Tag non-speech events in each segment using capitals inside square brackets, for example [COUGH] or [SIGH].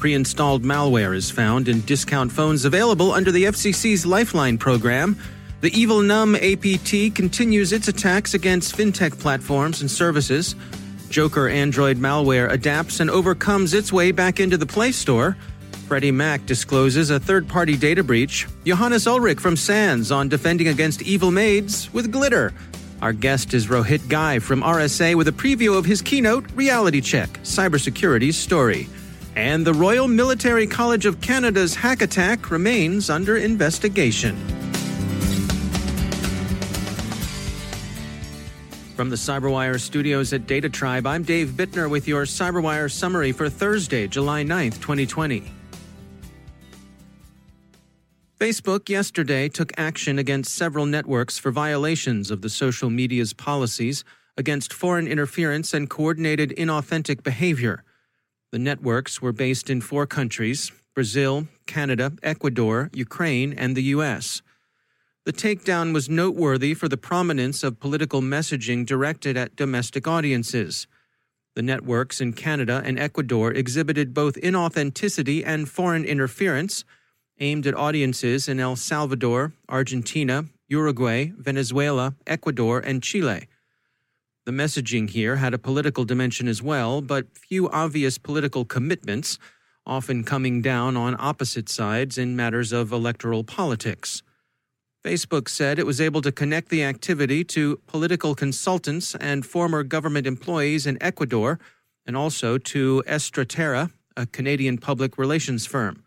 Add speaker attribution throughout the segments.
Speaker 1: Pre installed malware is found in discount phones available under the FCC's Lifeline program. The Evilnum APT continues its attacks against fintech platforms and services. Joker Android malware adapts and overcomes its way back into the Play Store. Freddie Mac discloses a third party data breach. Johannes Ullrich from SANS on defending against evil maids with glitter. Our guest is Rohit Ghai from RSA with a preview of his keynote, Reality Check Cybersecurity's Story. And the Royal Military College of Canada's hack attack remains under investigation. From the Cyberwire studios at DataTribe, I'm Dave Bittner with your Cyberwire summary for Thursday, July 9th, 2020. Facebook yesterday took action against several networks for violations of the social media's policies against foreign interference and coordinated inauthentic behavior. The networks were based in four countries Brazil, Canada, Ecuador, Ukraine, and the U.S. The takedown was noteworthy for the prominence of political messaging directed at domestic audiences. The networks in Canada and Ecuador exhibited both inauthenticity and foreign interference aimed at audiences in El Salvador, Argentina, Uruguay, Venezuela, Ecuador, and Chile. The messaging here had a political dimension as well, but few obvious political commitments, often coming down on opposite sides in matters of electoral politics. Facebook said it was able to connect the activity to political consultants and former government employees in Ecuador, and also to Estraterra, a Canadian public relations firm.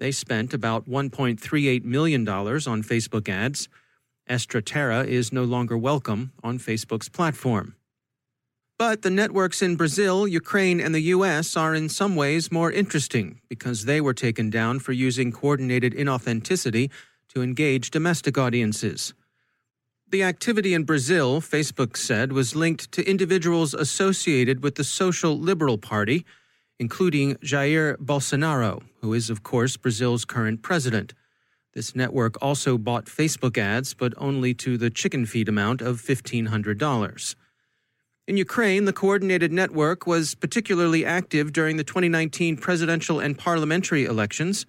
Speaker 1: They spent about $1.38 million on Facebook ads. Estraterra is no longer welcome on Facebook's platform. But the networks in Brazil, Ukraine, and the US are in some ways more interesting because they were taken down for using coordinated inauthenticity to engage domestic audiences. The activity in Brazil, Facebook said, was linked to individuals associated with the Social Liberal Party, including Jair Bolsonaro, who is, of course, Brazil's current president. This network also bought Facebook ads, but only to the chicken feed amount of $1,500. In Ukraine, the coordinated network was particularly active during the 2019 presidential and parliamentary elections.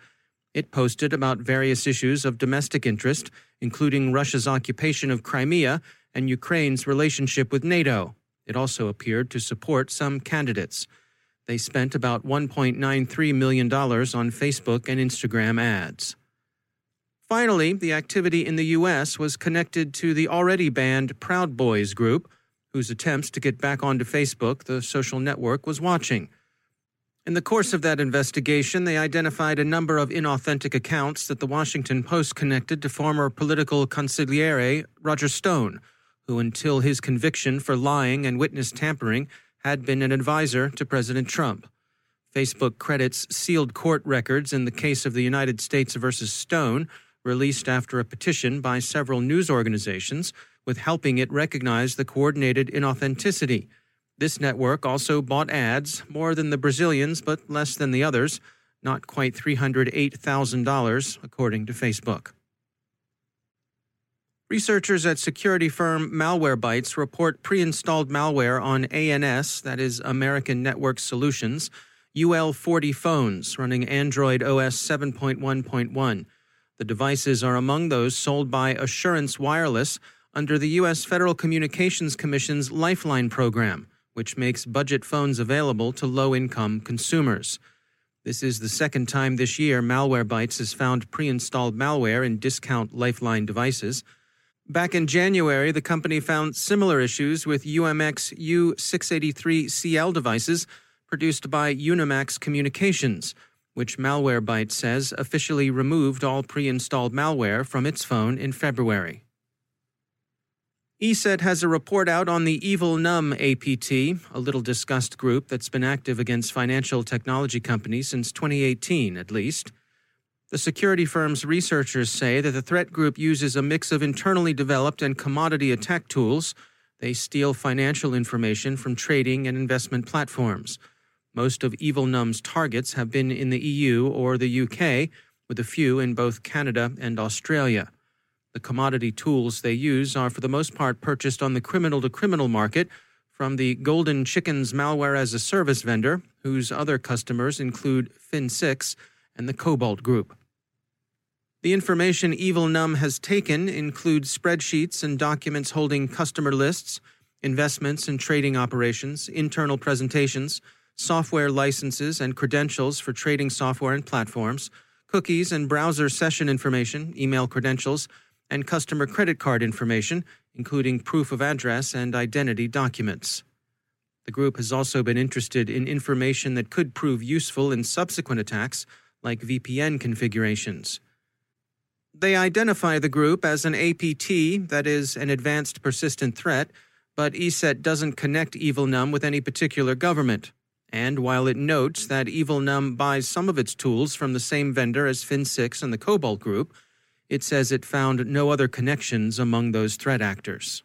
Speaker 1: It posted about various issues of domestic interest, including Russia's occupation of Crimea and Ukraine's relationship with NATO. It also appeared to support some candidates. They spent about $1.93 million on Facebook and Instagram ads. Finally, the activity in the U.S. was connected to the already banned Proud Boys group, whose attempts to get back onto Facebook, the social network, was watching. In the course of that investigation, they identified a number of inauthentic accounts that the Washington Post connected to former political consigliere Roger Stone, who, until his conviction for lying and witness tampering, had been an advisor to President Trump. Facebook credits sealed court records in the case of the United States versus Stone, released after a petition by several news organizations, with helping it recognize the coordinated inauthenticity. This network also bought ads, more than the Brazilians but less than the others, not quite $308,000, according to Facebook. Researchers at security firm Malwarebytes report pre installed malware on ANS, that is American Network Solutions, UL40 phones running Android OS 7.1.1. The devices are among those sold by Assurance Wireless under the U.S. Federal Communications Commission's Lifeline program, which makes budget phones available to low income consumers. This is the second time this year Malwarebytes has found pre installed malware in discount Lifeline devices. Back in January, the company found similar issues with UMX U683CL devices produced by Unimax Communications, which Malwarebytes says officially removed all pre installed malware from its phone in February. ESET has a report out on the Evilnum APT, a little discussed group that's been active against financial technology companies since 2018 at least. The security firm's researchers say that the threat group uses a mix of internally developed and commodity attack tools. They steal financial information from trading and investment platforms. Most of Evilnum's targets have been in the EU or the UK, with a few in both Canada and Australia. The commodity tools they use are for the most part purchased on the criminal to criminal market from the Golden Chickens malware as a service vendor, whose other customers include Fin6 and the Cobalt Group. The information Evilnum has taken includes spreadsheets and documents holding customer lists, investments and trading operations, internal presentations, software licenses and credentials for trading software and platforms, cookies and browser session information, email credentials, and customer credit card information, including proof of address and identity documents. The group has also been interested in information that could prove useful in subsequent attacks like VPN configurations. They identify the group as an APT, that is, an advanced persistent threat, but ESET doesn't connect Evilnum with any particular government. And while it notes that Evilnum buys some of its tools from the same vendor as Fin6 and the Cobalt Group, it says it found no other connections among those threat actors.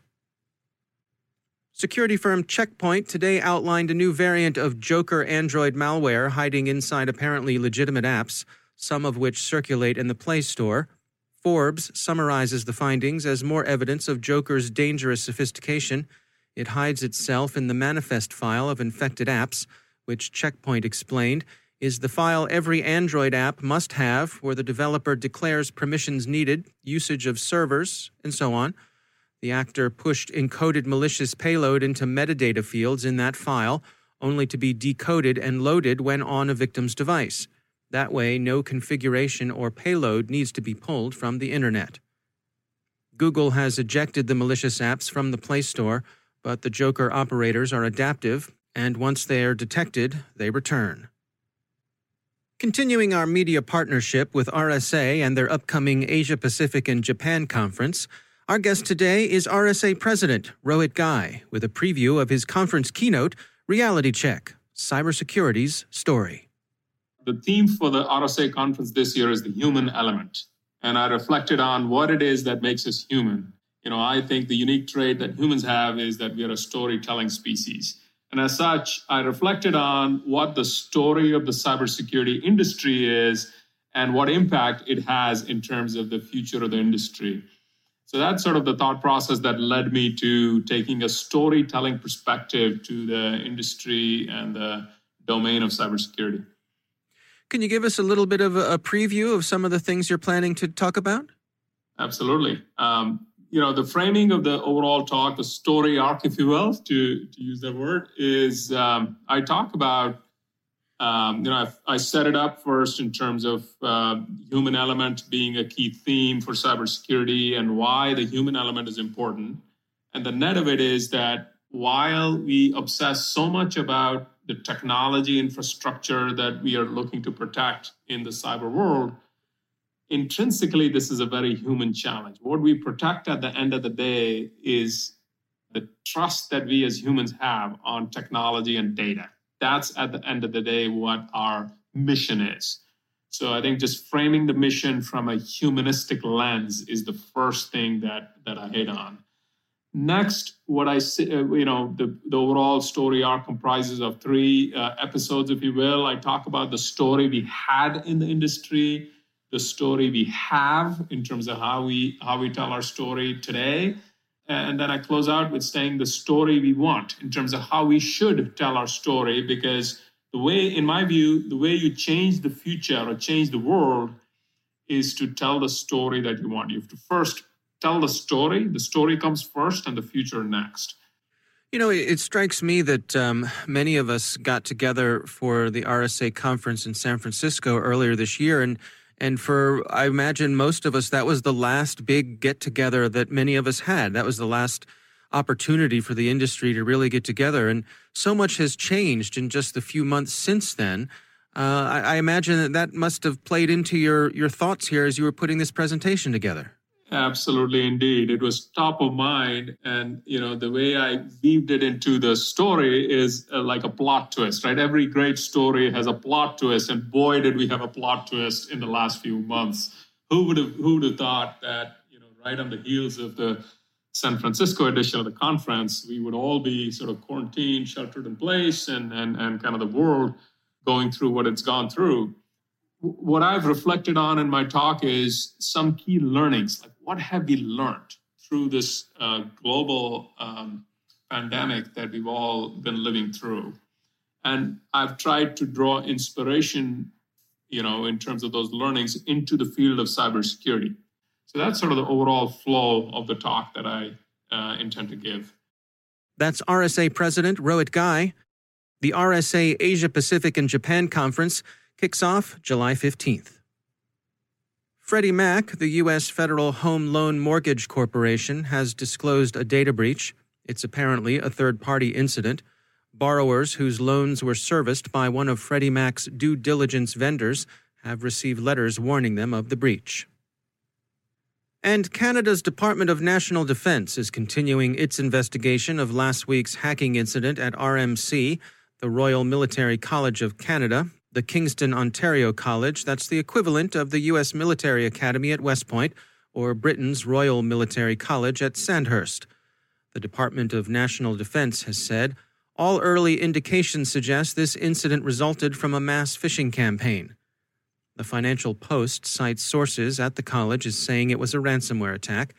Speaker 1: Security firm Checkpoint today outlined a new variant of Joker Android malware hiding inside apparently legitimate apps, some of which circulate in the Play Store. Forbes summarizes the findings as more evidence of Joker's dangerous sophistication. It hides itself in the manifest file of infected apps, which Checkpoint explained is the file every Android app must have where the developer declares permissions needed, usage of servers, and so on. The actor pushed encoded malicious payload into metadata fields in that file, only to be decoded and loaded when on a victim's device. That way, no configuration or payload needs to be pulled from the internet. Google has ejected the malicious apps from the Play Store, but the Joker operators are adaptive, and once they are detected, they return. Continuing our media partnership with RSA and their upcoming Asia Pacific and Japan conference, our guest today is RSA President Rohit Ghai with a preview of his conference keynote, Reality Check Cybersecurity's Story.
Speaker 2: The theme for the RSA conference this year is the human element. And I reflected on what it is that makes us human. You know, I think the unique trait that humans have is that we are a storytelling species. And as such, I reflected on what the story of the cybersecurity industry is and what impact it has in terms of the future of the industry. So that's sort of the thought process that led me to taking a storytelling perspective to the industry and the domain of cybersecurity.
Speaker 1: Can you give us a little bit of a preview of some of the things you're planning to talk about?
Speaker 2: Absolutely. Um, you know, the framing of the overall talk, the story arc, if you will, to, to use that word, is um, I talk about, um, you know, I, I, set it up first in terms of uh, human element being a key theme for cybersecurity and why the human element is important. And the net of it is that while we obsess so much about the technology infrastructure that we are looking to protect in the cyber world, intrinsically, this is a very human challenge. What we protect at the end of the day is the trust that we as humans have on technology and data. That's at the end of the day what our mission is. So I think just framing the mission from a humanistic lens is the first thing that that I hit on. Next, what I say, uh, you know, the, the overall story arc comprises of three uh, episodes, if you will. I talk about the story we had in the industry, the story we have in terms of how we how we tell our story today. And then i close out with saying the story we want in terms of how we should tell our story because the way in my view the way you change the future or change the world is to tell the story that you want. You have to first tell the story. The story comes first and the future next.
Speaker 1: You know, it, strikes me that um, many of us got together for the RSA conference in San Francisco earlier this year, and and for, I imagine most of us, that was the last big get together that many of us had. That was the last opportunity for the industry to really get together. And so much has changed in just the few months since then. Uh, I, I imagine that that must have played into your, your thoughts here as you were putting this presentation together.
Speaker 2: Absolutely, indeed. It was top of mind. And, you know, the way I weaved it into the story is uh, like a plot twist, right? Every great story has a plot twist. And boy, did we have a plot twist in the last few months. Who would have, who would have thought that, you know, right on the heels of the San Francisco edition of the conference, we would all be sort of quarantined, sheltered in place, and, and, and kind of the world going through what it's gone through what I've reflected on in my talk is some key learnings. What have we learned through this uh, global um, pandemic that we've all been living through? And I've tried to draw inspiration, you know, in terms of those learnings into the field of cybersecurity. So that's sort of the overall flow of the talk that I uh, intend to give.
Speaker 1: That's RSA President Rohit Ghai. The RSA Asia Pacific and Japan Conference kicks off July 15th. Freddie Mac, the U.S. Federal Home Loan Mortgage Corporation, has disclosed a data breach. It's apparently a third party incident. Borrowers whose loans were serviced by one of Freddie Mac's due diligence vendors have received letters warning them of the breach. And Canada's Department of National Defence is continuing its investigation of last week's hacking incident at RMC, the Royal Military College of Canada, the Kingston, Ontario College, that's the equivalent of the U.S. Military Academy at West Point or Britain's Royal Military College at Sandhurst. The Department of National Defense has said all early indications suggest this incident resulted from a mass phishing campaign. The Financial Post cites sources at the college as saying it was a ransomware attack.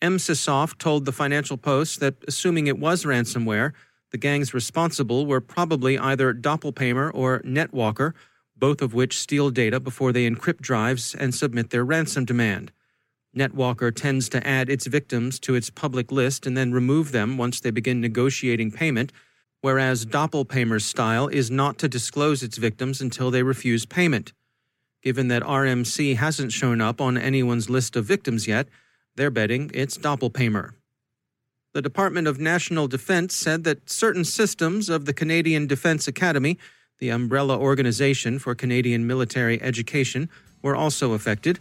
Speaker 1: Emsisoft told the Financial Post that assuming it was ransomware, the gangs responsible were probably either Doppelpaymer or Netwalker, both of which steal data before they encrypt drives and submit their ransom demand. Netwalker tends to add its victims to its public list and then remove them once they begin negotiating payment, whereas Doppelpaymer's style is not to disclose its victims until they refuse payment. Given that RMC hasn't shown up on anyone's list of victims yet, they're betting it's Doppelpaymer. The Department of National Defense said that certain systems of the Canadian Defense Academy, the umbrella organization for Canadian military education, were also affected.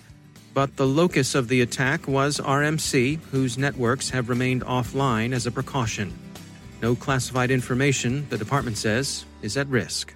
Speaker 1: But the locus of the attack was RMC, whose networks have remained offline as a precaution. No classified information, the department says, is at risk.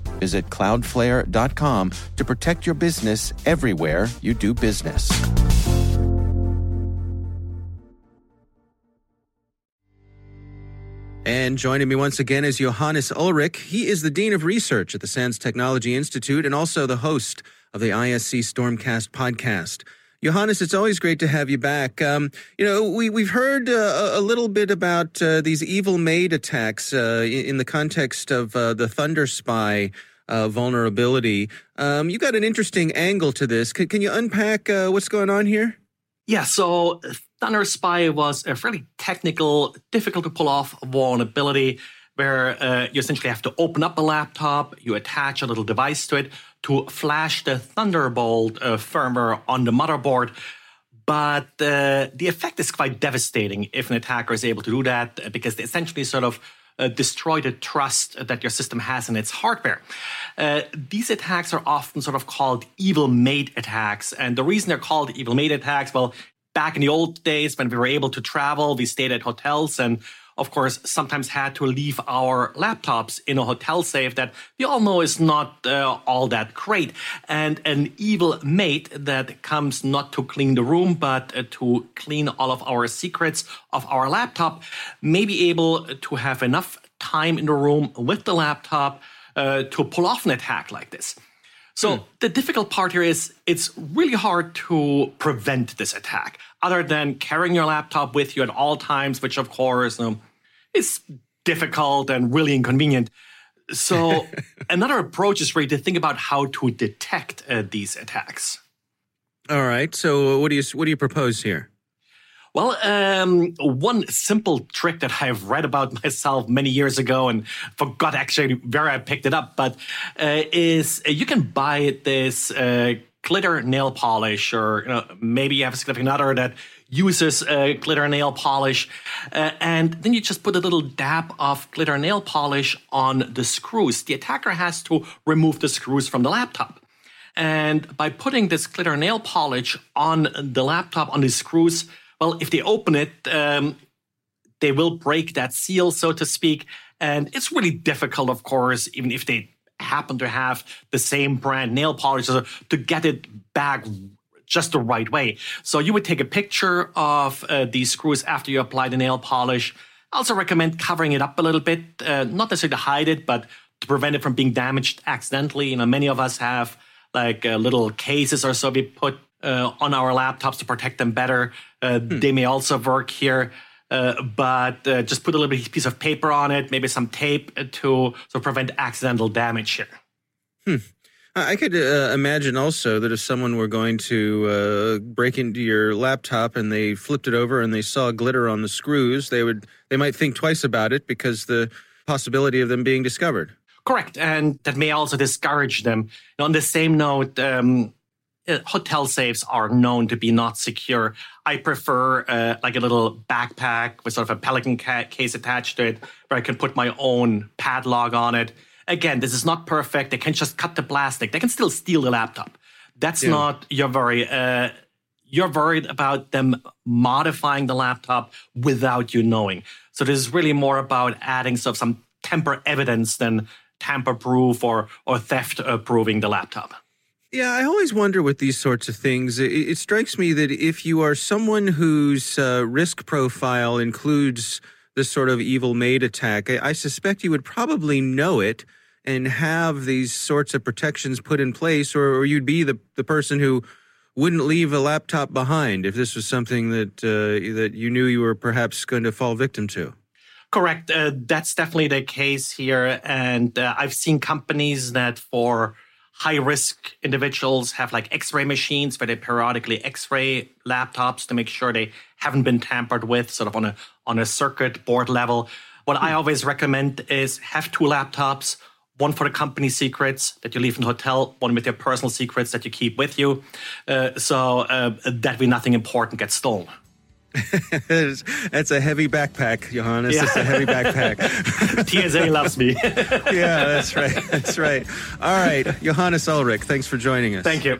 Speaker 3: Visit cloudflare.com to protect your business everywhere you do business.
Speaker 1: And joining me once again is Johannes Ullrich. He is the Dean of Research at the SANS Technology Institute and also the host of the ISC Stormcast podcast. Johannes, it's always great to have you back. Um, you know, we, we've heard uh, a little bit about uh, these evil maid attacks uh, in the context of uh, the Thunderspy uh, vulnerability. Um, you got an interesting angle to this. Can, you unpack uh, what's going on here?
Speaker 4: Yeah, so Thunderspy was a fairly technical, difficult to pull off vulnerability where uh, you essentially have to open up a laptop, you attach a little device to it to flash the Thunderbolt uh, firmware on the motherboard. But uh, the effect is quite devastating if an attacker is able to do that because they essentially sort of uh, destroy the trust that your system has in its hardware. Uh, these attacks are often sort of called evil maid attacks. And the reason they're called evil maid attacks, well, back in the old days when we were able to travel, we stayed at hotels and of course, sometimes had to leave our laptops in a hotel safe that we all know is not uh, all that great. And an evil maid that comes not to clean the room, but uh, to clean all of our secrets of our laptop may be able to have enough time in the room with the laptop uh, to pull off an attack like this. So hmm. the difficult part here is it's really hard to prevent this attack, other than carrying your laptop with you at all times, which of course um, is difficult and really inconvenient. So [LAUGHS] another approach is really to think about how to detect uh, these attacks.
Speaker 1: All right. So what do you what do you propose here?
Speaker 4: Well, um, one simple trick that I've read about [LAUGHS] myself many years ago and forgot actually where I picked it up, but uh, is uh, you can buy this uh, glitter nail polish, or you know, maybe you have a significant other that uses uh, glitter nail polish, uh, and then you just put a little dab of glitter nail polish on the screws. The attacker has to remove the screws from the laptop. And by putting this glitter nail polish on the laptop, on the screws, well, if they open it, um, they will break that seal, so to speak. And it's really difficult, of course, even if they happen to have the same brand nail polish, to get it back just the right way. So you would take a picture of uh, these screws after you apply the nail polish. I also recommend covering it up a little bit, uh, not necessarily to hide it, but to prevent it from being damaged accidentally. You know, many of us have like uh, little cases or so we put uh, on our laptops to protect them better. Uh, hmm. They may also work here. Uh, but uh, just put a little piece of paper on it, maybe some tape to so prevent accidental damage here.
Speaker 1: Hmm. I could uh, imagine also that if someone were going to uh, break into your laptop and they flipped it over and they saw glitter on the screws, they would they might think twice about it because the possibility of them being discovered.
Speaker 4: Correct, and that may also discourage them. On the same note, um, uh, hotel safes are known to be not secure. I prefer uh, like a little backpack with sort of a pelican ca- case attached to it where I can put my own padlock on it. Again, this is not perfect. They can just cut the plastic. They can still steal the laptop. That's yeah. not your worry. Uh, you're worried about them modifying the laptop without you knowing. So this is really more about adding sort of some tamper evidence than tamper proof or or theft proving the laptop.
Speaker 1: Yeah, I always wonder with these sorts of things. It, it strikes me that if you are someone whose uh, risk profile includes this sort of evil maid attack, I, I, suspect you would probably know it and have these sorts of protections put in place, or, or you'd be the, the person who wouldn't leave a laptop behind if this was something that uh, that you knew you were perhaps going to fall victim to.
Speaker 4: Correct. Uh, that's definitely the case here, and uh, I've seen companies that for high risk individuals have like x-ray machines where they periodically x-ray laptops to make sure they haven't been tampered with sort of on a on a circuit board level what i hmm. always recommend is have two laptops one for the company secrets that you leave in the hotel one with your personal secrets that you keep with you uh, so uh, that way nothing important gets stolen [LAUGHS] That's a heavy backpack, Johannes. Yeah. It's a heavy backpack. [LAUGHS]
Speaker 5: TSA loves me. [LAUGHS]
Speaker 4: yeah, that's right. That's right. All right, Johannes Ullrich, thanks for joining us.
Speaker 5: Thank you.